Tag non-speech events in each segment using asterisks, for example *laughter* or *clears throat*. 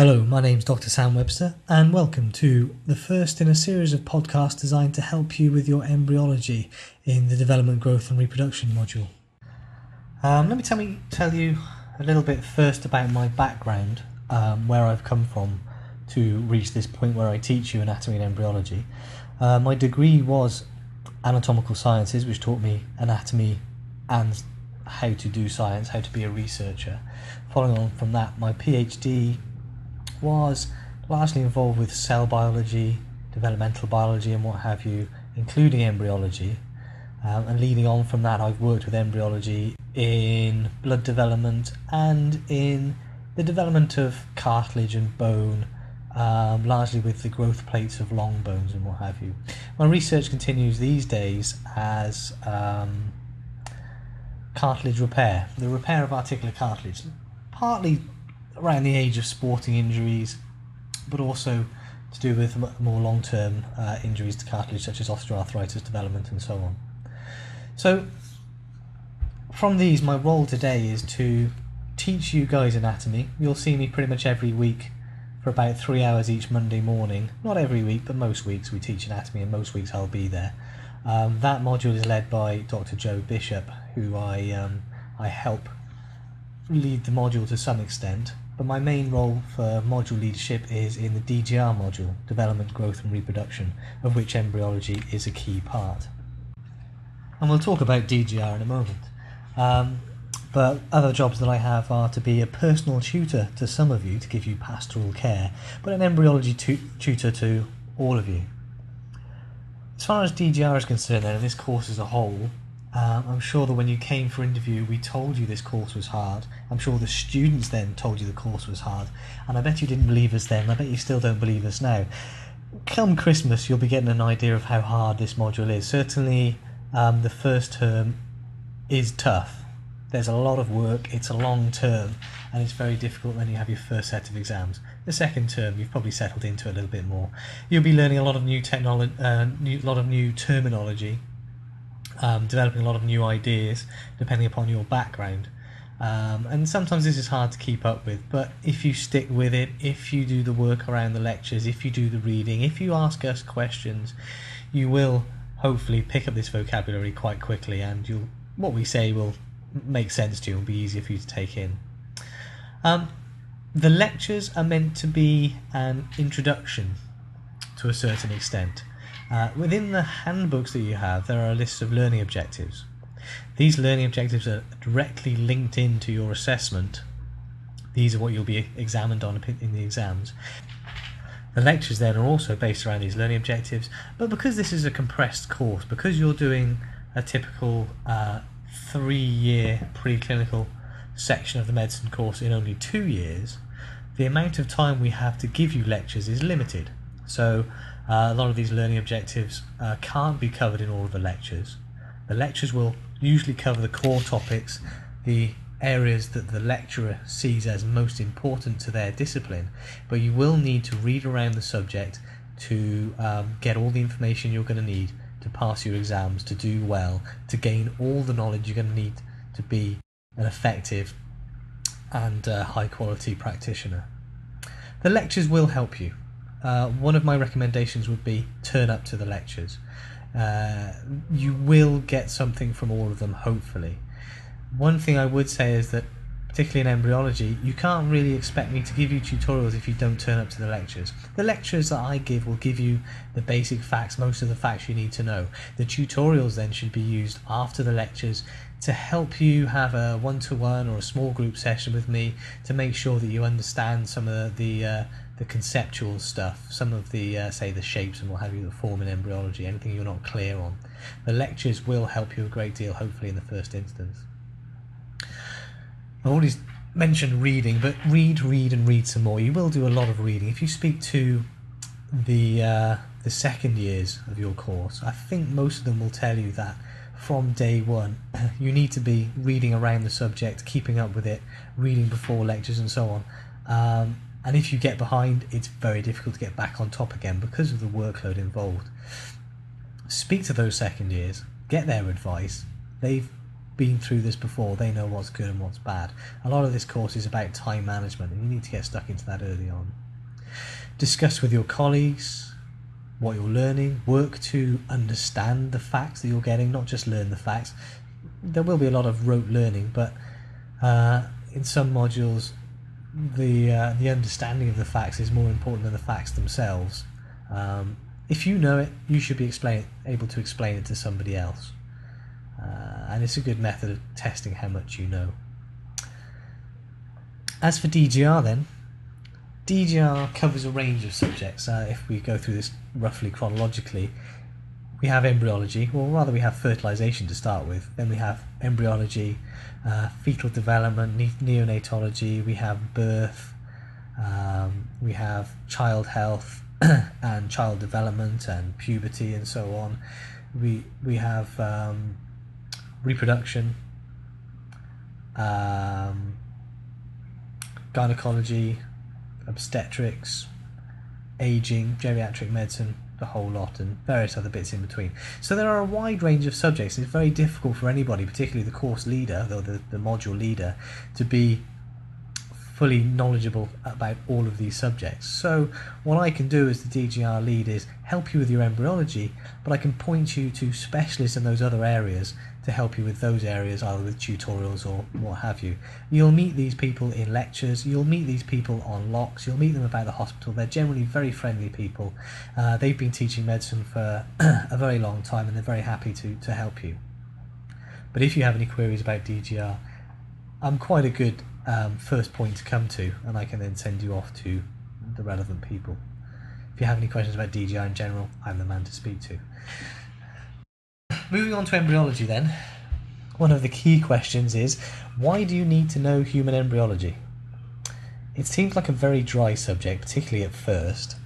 Hello, my name's Dr. Sam Webster, and welcome to the first in a series of podcasts designed to help you with your embryology in the development, growth, and reproduction module. Um, let me tell me tell you a little bit first about my background, um, where I've come from to reach this point where I teach you anatomy and embryology. Uh, my degree was anatomical sciences, which taught me anatomy and how to do science, how to be a researcher. Following on from that, my PhD was largely involved with cell biology, developmental biology, and what have you, including embryology. Um, and leading on from that, I've worked with embryology in blood development and in the development of cartilage and bone, um, largely with the growth plates of long bones and what have you. My research continues these days as um, cartilage repair, the repair of articular cartilage, partly around the age of sporting injuries, but also to do with more long term uh, injuries to cartilage, such as osteoarthritis development and so on. So, from these, my role today is to teach you guys anatomy. You'll see me pretty much every week for about three hours each Monday morning. Not every week, but most weeks we teach anatomy, and most weeks I'll be there. Um, that module is led by Dr. Joe Bishop, who I um, I help lead the module to some extent but my main role for module leadership is in the DGR module, Development, Growth and Reproduction, of which embryology is a key part. And we'll talk about DGR in a moment. Um, but other jobs that I have are to be a personal tutor to some of you to give you pastoral care, but an embryology tu- tutor to all of you. As far as DGR is concerned, then, and this course as a whole, um, I'm sure that when you came for interview, we told you this course was hard. I'm sure the students then told you the course was hard, and I bet you didn't believe us then. I bet you still don't believe us now. Come Christmas, you'll be getting an idea of how hard this module is. Certainly, um, the first term is tough. There's a lot of work. It's a long term, and it's very difficult when you have your first set of exams. The second term, you've probably settled into a little bit more. You'll be learning a lot of new technology, uh, lot of new terminology um, developing a lot of new ideas depending upon your background. Um, and sometimes this is hard to keep up with, but if you stick with it, if you do the work around the lectures, if you do the reading, if you ask us questions, you will hopefully pick up this vocabulary quite quickly, and you'll what we say will make sense to you and be easier for you to take in. Um, the lectures are meant to be an introduction to a certain extent. Uh, within the handbooks that you have, there are lists of learning objectives. These learning objectives are directly linked into your assessment. These are what you'll be examined on in the exams. The lectures then are also based around these learning objectives, but because this is a compressed course, because you're doing a typical uh, three year preclinical section of the medicine course in only two years, the amount of time we have to give you lectures is limited. So uh, a lot of these learning objectives uh, can't be covered in all of the lectures. The lectures will usually cover the core topics, the areas that the lecturer sees as most important to their discipline, but you will need to read around the subject to um, get all the information you're going to need to pass your exams, to do well, to gain all the knowledge you're going to need to be an effective and uh, high quality practitioner. The lectures will help you uh, one of my recommendations would be turn up to the lectures. Uh, you will get something from all of them, hopefully. One thing I would say is that, particularly in embryology, you can't really expect me to give you tutorials if you don't turn up to the lectures. The lectures that I give will give you the basic facts, most of the facts you need to know. The tutorials then should be used after the lectures to help you have a one to one or a small group session with me to make sure that you understand some of the uh, the conceptual stuff, some of the uh, say the shapes and what have you the form in embryology, anything you're not clear on. The lectures will help you a great deal, hopefully in the first instance. I've already mentioned reading, but read, read, and read some more. You will do a lot of reading if you speak to the uh, the second years of your course. I think most of them will tell you that from day one, *clears throat* you need to be reading around the subject, keeping up with it, reading before lectures, and so on. Um, and if you get behind, it's very difficult to get back on top again because of the workload involved. Speak to those second years, get their advice. They've been through this before, they know what's good and what's bad. A lot of this course is about time management, and you need to get stuck into that early on. Discuss with your colleagues what you're learning, work to understand the facts that you're getting, not just learn the facts. There will be a lot of rote learning, but uh, in some modules, the uh, the understanding of the facts is more important than the facts themselves. Um, if you know it, you should be explain, able to explain it to somebody else. Uh, and it's a good method of testing how much you know. As for DGR, then, DGR covers a range of subjects. Uh, if we go through this roughly chronologically, we have embryology, or rather, we have fertilization to start with. Then we have embryology, uh, fetal development, ne- neonatology, we have birth, um, we have child health *clears throat* and child development and puberty and so on. We we have um, reproduction, um, gynecology, obstetrics, aging, geriatric medicine, the whole lot, and various other bits in between. So there are a wide range of subjects. It's very difficult for anybody, particularly the course leader or the, the module leader, to be fully knowledgeable about all of these subjects. So what I can do as the DGR lead is help you with your embryology, but I can point you to specialists in those other areas to help you with those areas, either with tutorials or what have you. You'll meet these people in lectures, you'll meet these people on locks, you'll meet them about the hospital. They're generally very friendly people. Uh, they've been teaching medicine for *clears throat* a very long time and they're very happy to, to help you. But if you have any queries about DGR, I'm quite a good um, first point to come to, and I can then send you off to the relevant people. If you have any questions about DGR in general, I'm the man to speak to. Moving on to embryology, then. One of the key questions is why do you need to know human embryology? It seems like a very dry subject, particularly at first.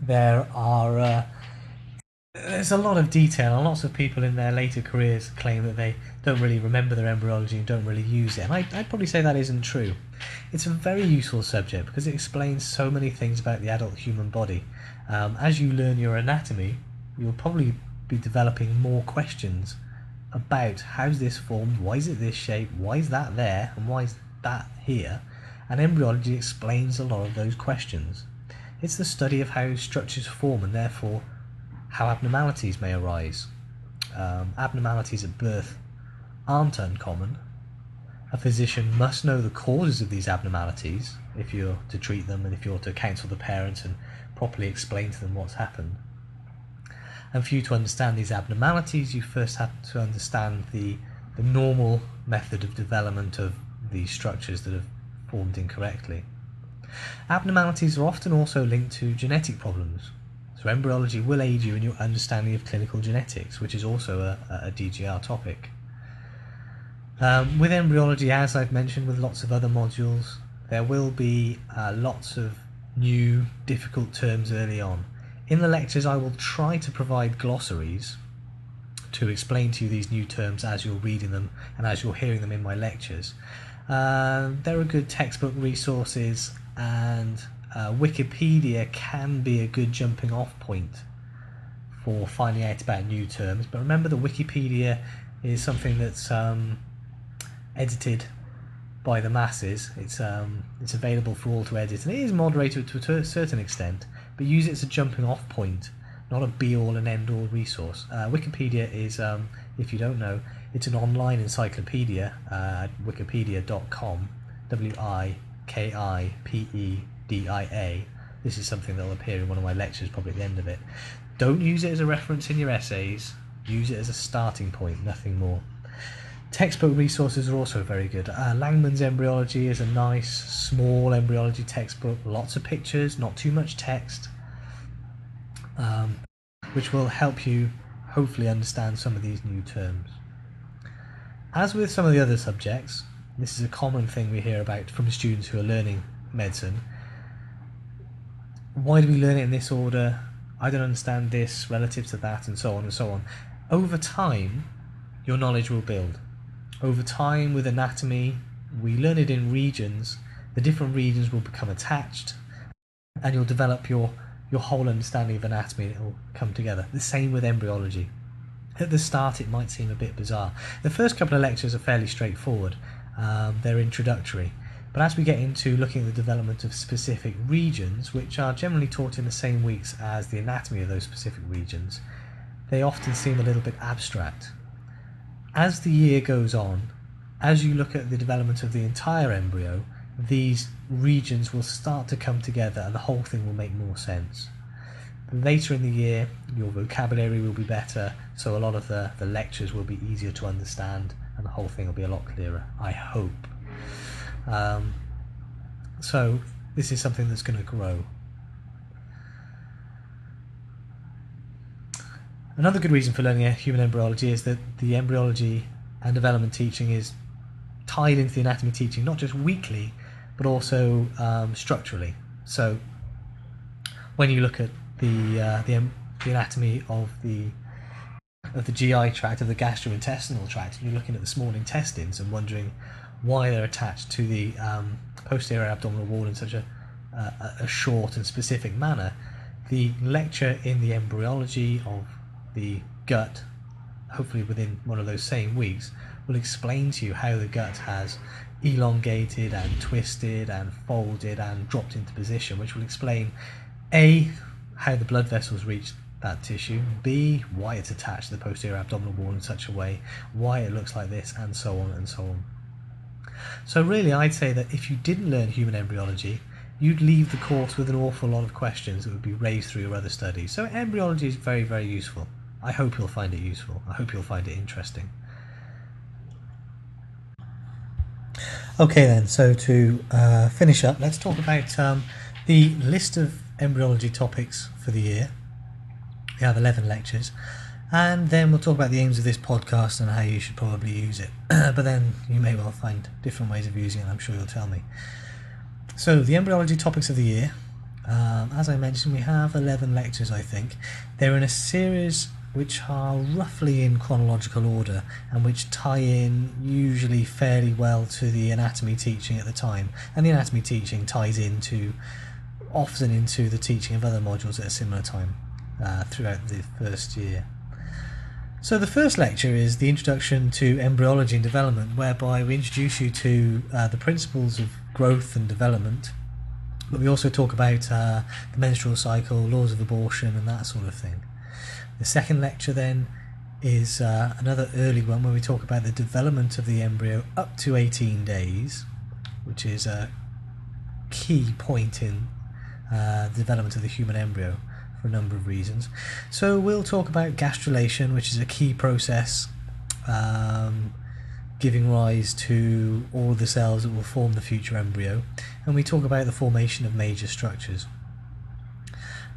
There are uh, there's a lot of detail, and lots of people in their later careers claim that they don't really remember their embryology and don't really use it. And I, would probably say that isn't true. It's a very useful subject because it explains so many things about the adult human body. Um, as you learn your anatomy, you'll probably be developing more questions about how's this formed, why is it this shape, why is that there, and why is that here. And embryology explains a lot of those questions. It's the study of how structures form and therefore how abnormalities may arise. Um, abnormalities at birth aren't uncommon. A physician must know the causes of these abnormalities if you're to treat them and if you're to counsel the parents and properly explain to them what's happened. And for you to understand these abnormalities, you first have to understand the, the normal method of development of these structures that have formed incorrectly. Abnormalities are often also linked to genetic problems, so embryology will aid you in your understanding of clinical genetics, which is also a, a DGR topic. Um, with embryology, as I've mentioned with lots of other modules, there will be uh, lots of new difficult terms early on. In the lectures, I will try to provide glossaries to explain to you these new terms as you're reading them and as you're hearing them in my lectures. Uh, there are good textbook resources and uh, Wikipedia can be a good jumping off point for finding out about new terms, but remember that Wikipedia is something that's um, edited by the masses. It's um, it's available for all to edit, and it is moderated to a certain extent. But use it as a jumping off point, not a be all and end all resource. Uh, Wikipedia is, um, if you don't know, it's an online encyclopedia uh, wikipedia.com. W i k i p e DIA. This is something that will appear in one of my lectures, probably at the end of it. Don't use it as a reference in your essays, use it as a starting point, nothing more. Textbook resources are also very good. Uh, Langman's Embryology is a nice, small embryology textbook, lots of pictures, not too much text, um, which will help you hopefully understand some of these new terms. As with some of the other subjects, this is a common thing we hear about from students who are learning medicine, why do we learn it in this order? I don't understand this relative to that, and so on and so on. Over time, your knowledge will build. Over time, with anatomy, we learn it in regions. The different regions will become attached, and you'll develop your your whole understanding of anatomy, and it will come together. The same with embryology. At the start, it might seem a bit bizarre. The first couple of lectures are fairly straightforward, um, they're introductory. But as we get into looking at the development of specific regions, which are generally taught in the same weeks as the anatomy of those specific regions, they often seem a little bit abstract. As the year goes on, as you look at the development of the entire embryo, these regions will start to come together and the whole thing will make more sense. Later in the year, your vocabulary will be better, so a lot of the, the lectures will be easier to understand and the whole thing will be a lot clearer, I hope. Um, so, this is something that's going to grow. Another good reason for learning human embryology is that the embryology and development teaching is tied into the anatomy teaching, not just weekly, but also um, structurally. So, when you look at the, uh, the, the anatomy of the of the GI tract, of the gastrointestinal tract, and you're looking at the small intestines and wondering why they're attached to the um, posterior abdominal wall in such a, uh, a short and specific manner. The lecture in the embryology of the gut, hopefully within one of those same weeks, will explain to you how the gut has elongated and twisted and folded and dropped into position, which will explain A, how the blood vessels reach that tissue, B, why it's attached to the posterior abdominal wall in such a way, why it looks like this, and so on and so on. So, really, I'd say that if you didn't learn human embryology, you'd leave the course with an awful lot of questions that would be raised through your other studies. So, embryology is very, very useful. I hope you'll find it useful. I hope you'll find it interesting. Okay, then, so to uh, finish up, let's talk about um, the list of embryology topics for the year. We have 11 lectures, and then we'll talk about the aims of this podcast and how you should probably use it. *clears throat* but then you may well find different ways of using it, I'm sure you'll tell me. So, the embryology topics of the year. Um, as I mentioned, we have 11 lectures, I think. They're in a series which are roughly in chronological order and which tie in usually fairly well to the anatomy teaching at the time. And the anatomy teaching ties into often into the teaching of other modules at a similar time uh, throughout the first year. So the first lecture is the introduction to embryology and development, whereby we introduce you to uh, the principles of growth and development, but we also talk about uh, the menstrual cycle, laws of abortion, and that sort of thing. The second lecture then is uh, another early one where we talk about the development of the embryo up to 18 days, which is a key point in uh, the development of the human embryo for a number of reasons. So we'll talk about gastrulation, which is a key process um, giving rise to all the cells that will form the future embryo, and we talk about the formation of major structures.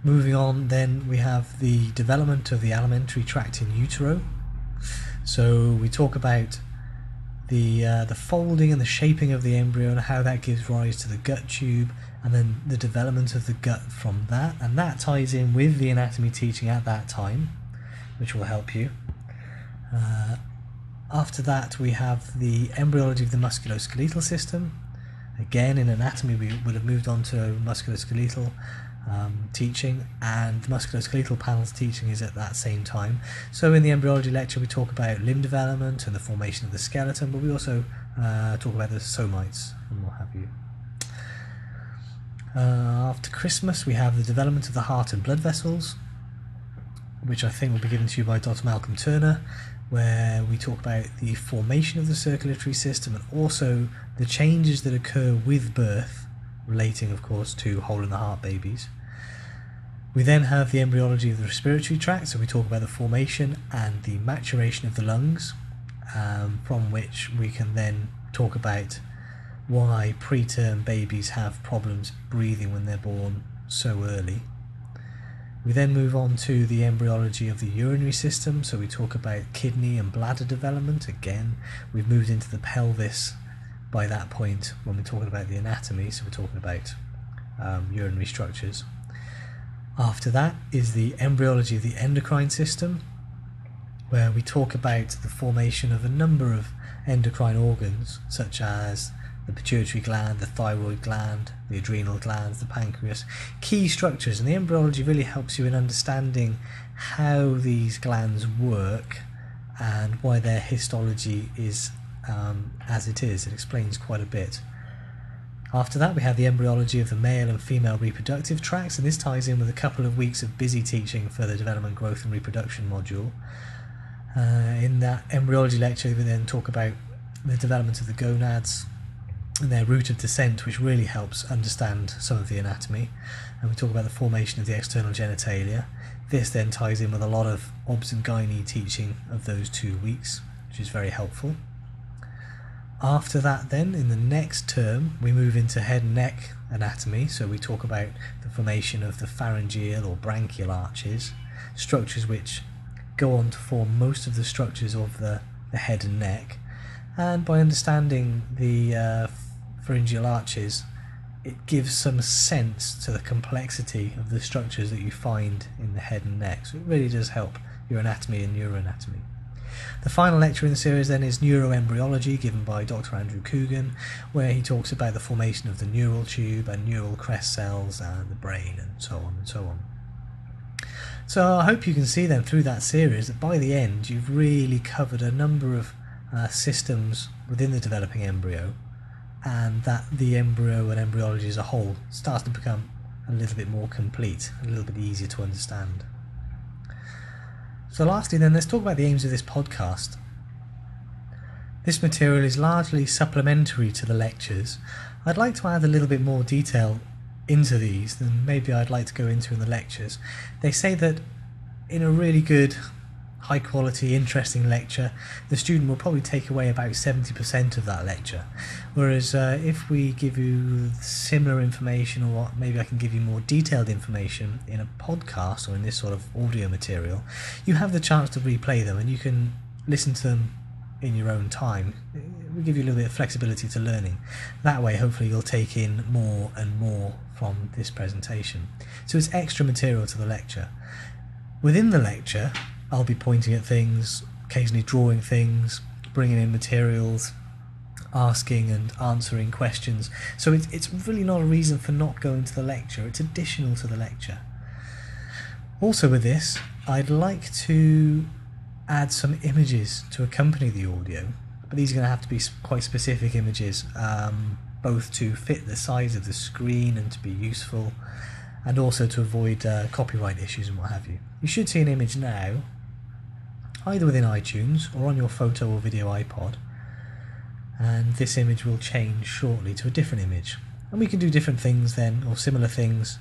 Moving on, then we have the development of the alimentary tract in utero. So we talk about the uh, the folding and the shaping of the embryo and how that gives rise to the gut tube, and then the development of the gut from that, and that ties in with the anatomy teaching at that time, which will help you. Uh, after that, we have the embryology of the musculoskeletal system. Again, in anatomy, we would have moved on to musculoskeletal um, teaching and the musculoskeletal panel's teaching is at that same time. So in the embryology lecture we talk about limb development and the formation of the skeleton, but we also uh, talk about the somites and what have you. Uh, after Christmas we have the development of the heart and blood vessels, which I think will be given to you by Dr. Malcolm Turner, where we talk about the formation of the circulatory system and also the changes that occur with birth relating, of course, to hole in the heart babies. We then have the embryology of the respiratory tract, so we talk about the formation and the maturation of the lungs, um, from which we can then talk about why preterm babies have problems breathing when they're born so early. We then move on to the embryology of the urinary system, so we talk about kidney and bladder development. Again, we've moved into the pelvis by that point when we're talking about the anatomy, so we're talking about um, urinary structures. After that is the embryology of the endocrine system, where we talk about the formation of a number of endocrine organs, such as the pituitary gland, the thyroid gland, the adrenal glands, the pancreas, key structures. And the embryology really helps you in understanding how these glands work and why their histology is um, as it is. It explains quite a bit. After that, we have the embryology of the male and female reproductive tracts, and this ties in with a couple of weeks of busy teaching for the development, growth, and reproduction module. Uh, in that embryology lecture, we then talk about the development of the gonads their route of descent, which really helps understand some of the anatomy. And we talk about the formation of the external genitalia. This then ties in with a lot of obs and gynae teaching of those two weeks, which is very helpful. After that, then, in the next term, we move into head and neck anatomy. So we talk about the formation of the pharyngeal or branchial arches, structures which go on to form most of the structures of the, the head and neck. And by understanding the uh, pharyngeal arches, it gives some sense to the complexity of the structures that you find in the head and neck. So it really does help your anatomy and neuroanatomy. The final lecture in the series then is Neuroembryology, given by Dr. Andrew Coogan, where he talks about the formation of the neural tube and neural crest cells and the brain and so on and so on. So I hope you can see then through that series that by the end you've really covered a number of uh, systems within the developing embryo and that the embryo and embryology as a whole starts to become a little bit more complete, a little bit easier to understand. So, lastly, then, let's talk about the aims of this podcast. This material is largely supplementary to the lectures. I'd like to add a little bit more detail into these than maybe I'd like to go into in the lectures. They say that in a really good high quality, interesting lecture, the student will probably take away about 70% of that lecture. Whereas uh, if we give you similar information, or maybe I can give you more detailed information in a podcast or in this sort of audio material, you have the chance to replay them and you can listen to them in your own time. We give you a little bit of flexibility to learning. That way, hopefully, you'll take in more and more from this presentation. So it's extra material to the lecture. Within the lecture, I'll be pointing at things, occasionally drawing things, bringing in materials, asking and answering questions. So it's, it's really not a reason for not going to the lecture, it's additional to the lecture. Also, with this, I'd like to add some images to accompany the audio, but these are going to have to be quite specific images, um, both to fit the size of the screen and to be useful, and also to avoid uh, copyright issues and what have you. You should see an image now either within iTunes or on your photo or video iPod. And this image will change shortly to a different image. And we can do different things then, or similar things,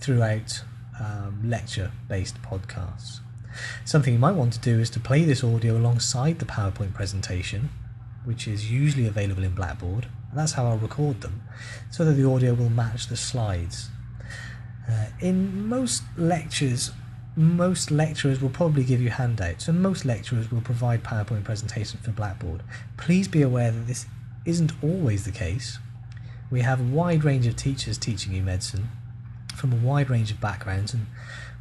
throughout um, lecture based podcasts. Something you might want to do is to play this audio alongside the PowerPoint presentation, which is usually available in Blackboard. And that's how I'll record them, so that the audio will match the slides. Uh, in most lectures, most lecturers will probably give you handouts, and most lecturers will provide PowerPoint presentations for Blackboard. Please be aware that this isn't always the case. We have a wide range of teachers teaching you medicine from a wide range of backgrounds and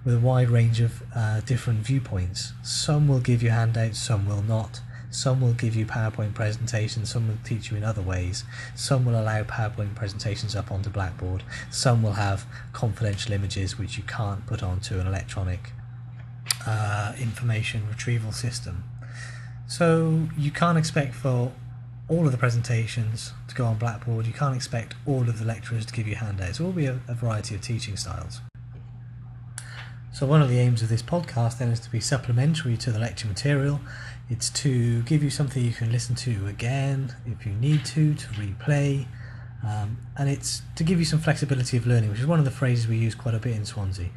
with a wide range of uh, different viewpoints. Some will give you handouts, some will not. Some will give you PowerPoint presentations, some will teach you in other ways. Some will allow PowerPoint presentations up onto Blackboard. Some will have confidential images which you can't put onto an electronic uh, information retrieval system. So you can't expect for all of the presentations to go on Blackboard. You can't expect all of the lecturers to give you handouts. There will be a, a variety of teaching styles. So one of the aims of this podcast then is to be supplementary to the lecture material it's to give you something you can listen to again if you need to, to replay, um, and it's to give you some flexibility of learning, which is one of the phrases we use quite a bit in Swansea.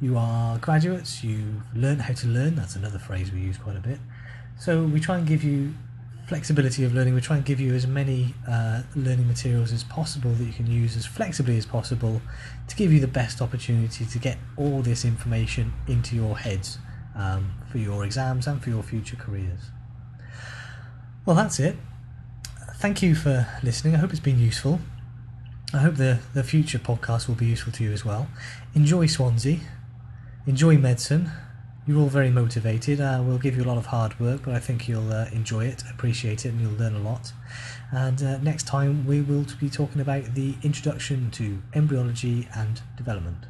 You are graduates, you've learned how to learn, that's another phrase we use quite a bit. So we try and give you flexibility of learning, we try and give you as many uh, learning materials as possible that you can use as flexibly as possible to give you the best opportunity to get all this information into your heads um, for your exams and for your future careers. Well, that's it. Thank you for listening. I hope it's been useful. I hope the, the future podcast will be useful to you as well. Enjoy Swansea. Enjoy medicine. You're all very motivated. Uh, we'll give you a lot of hard work, but I think you'll uh, enjoy it, appreciate it, and you'll learn a lot. And uh, next time we will be talking about the introduction to embryology and development.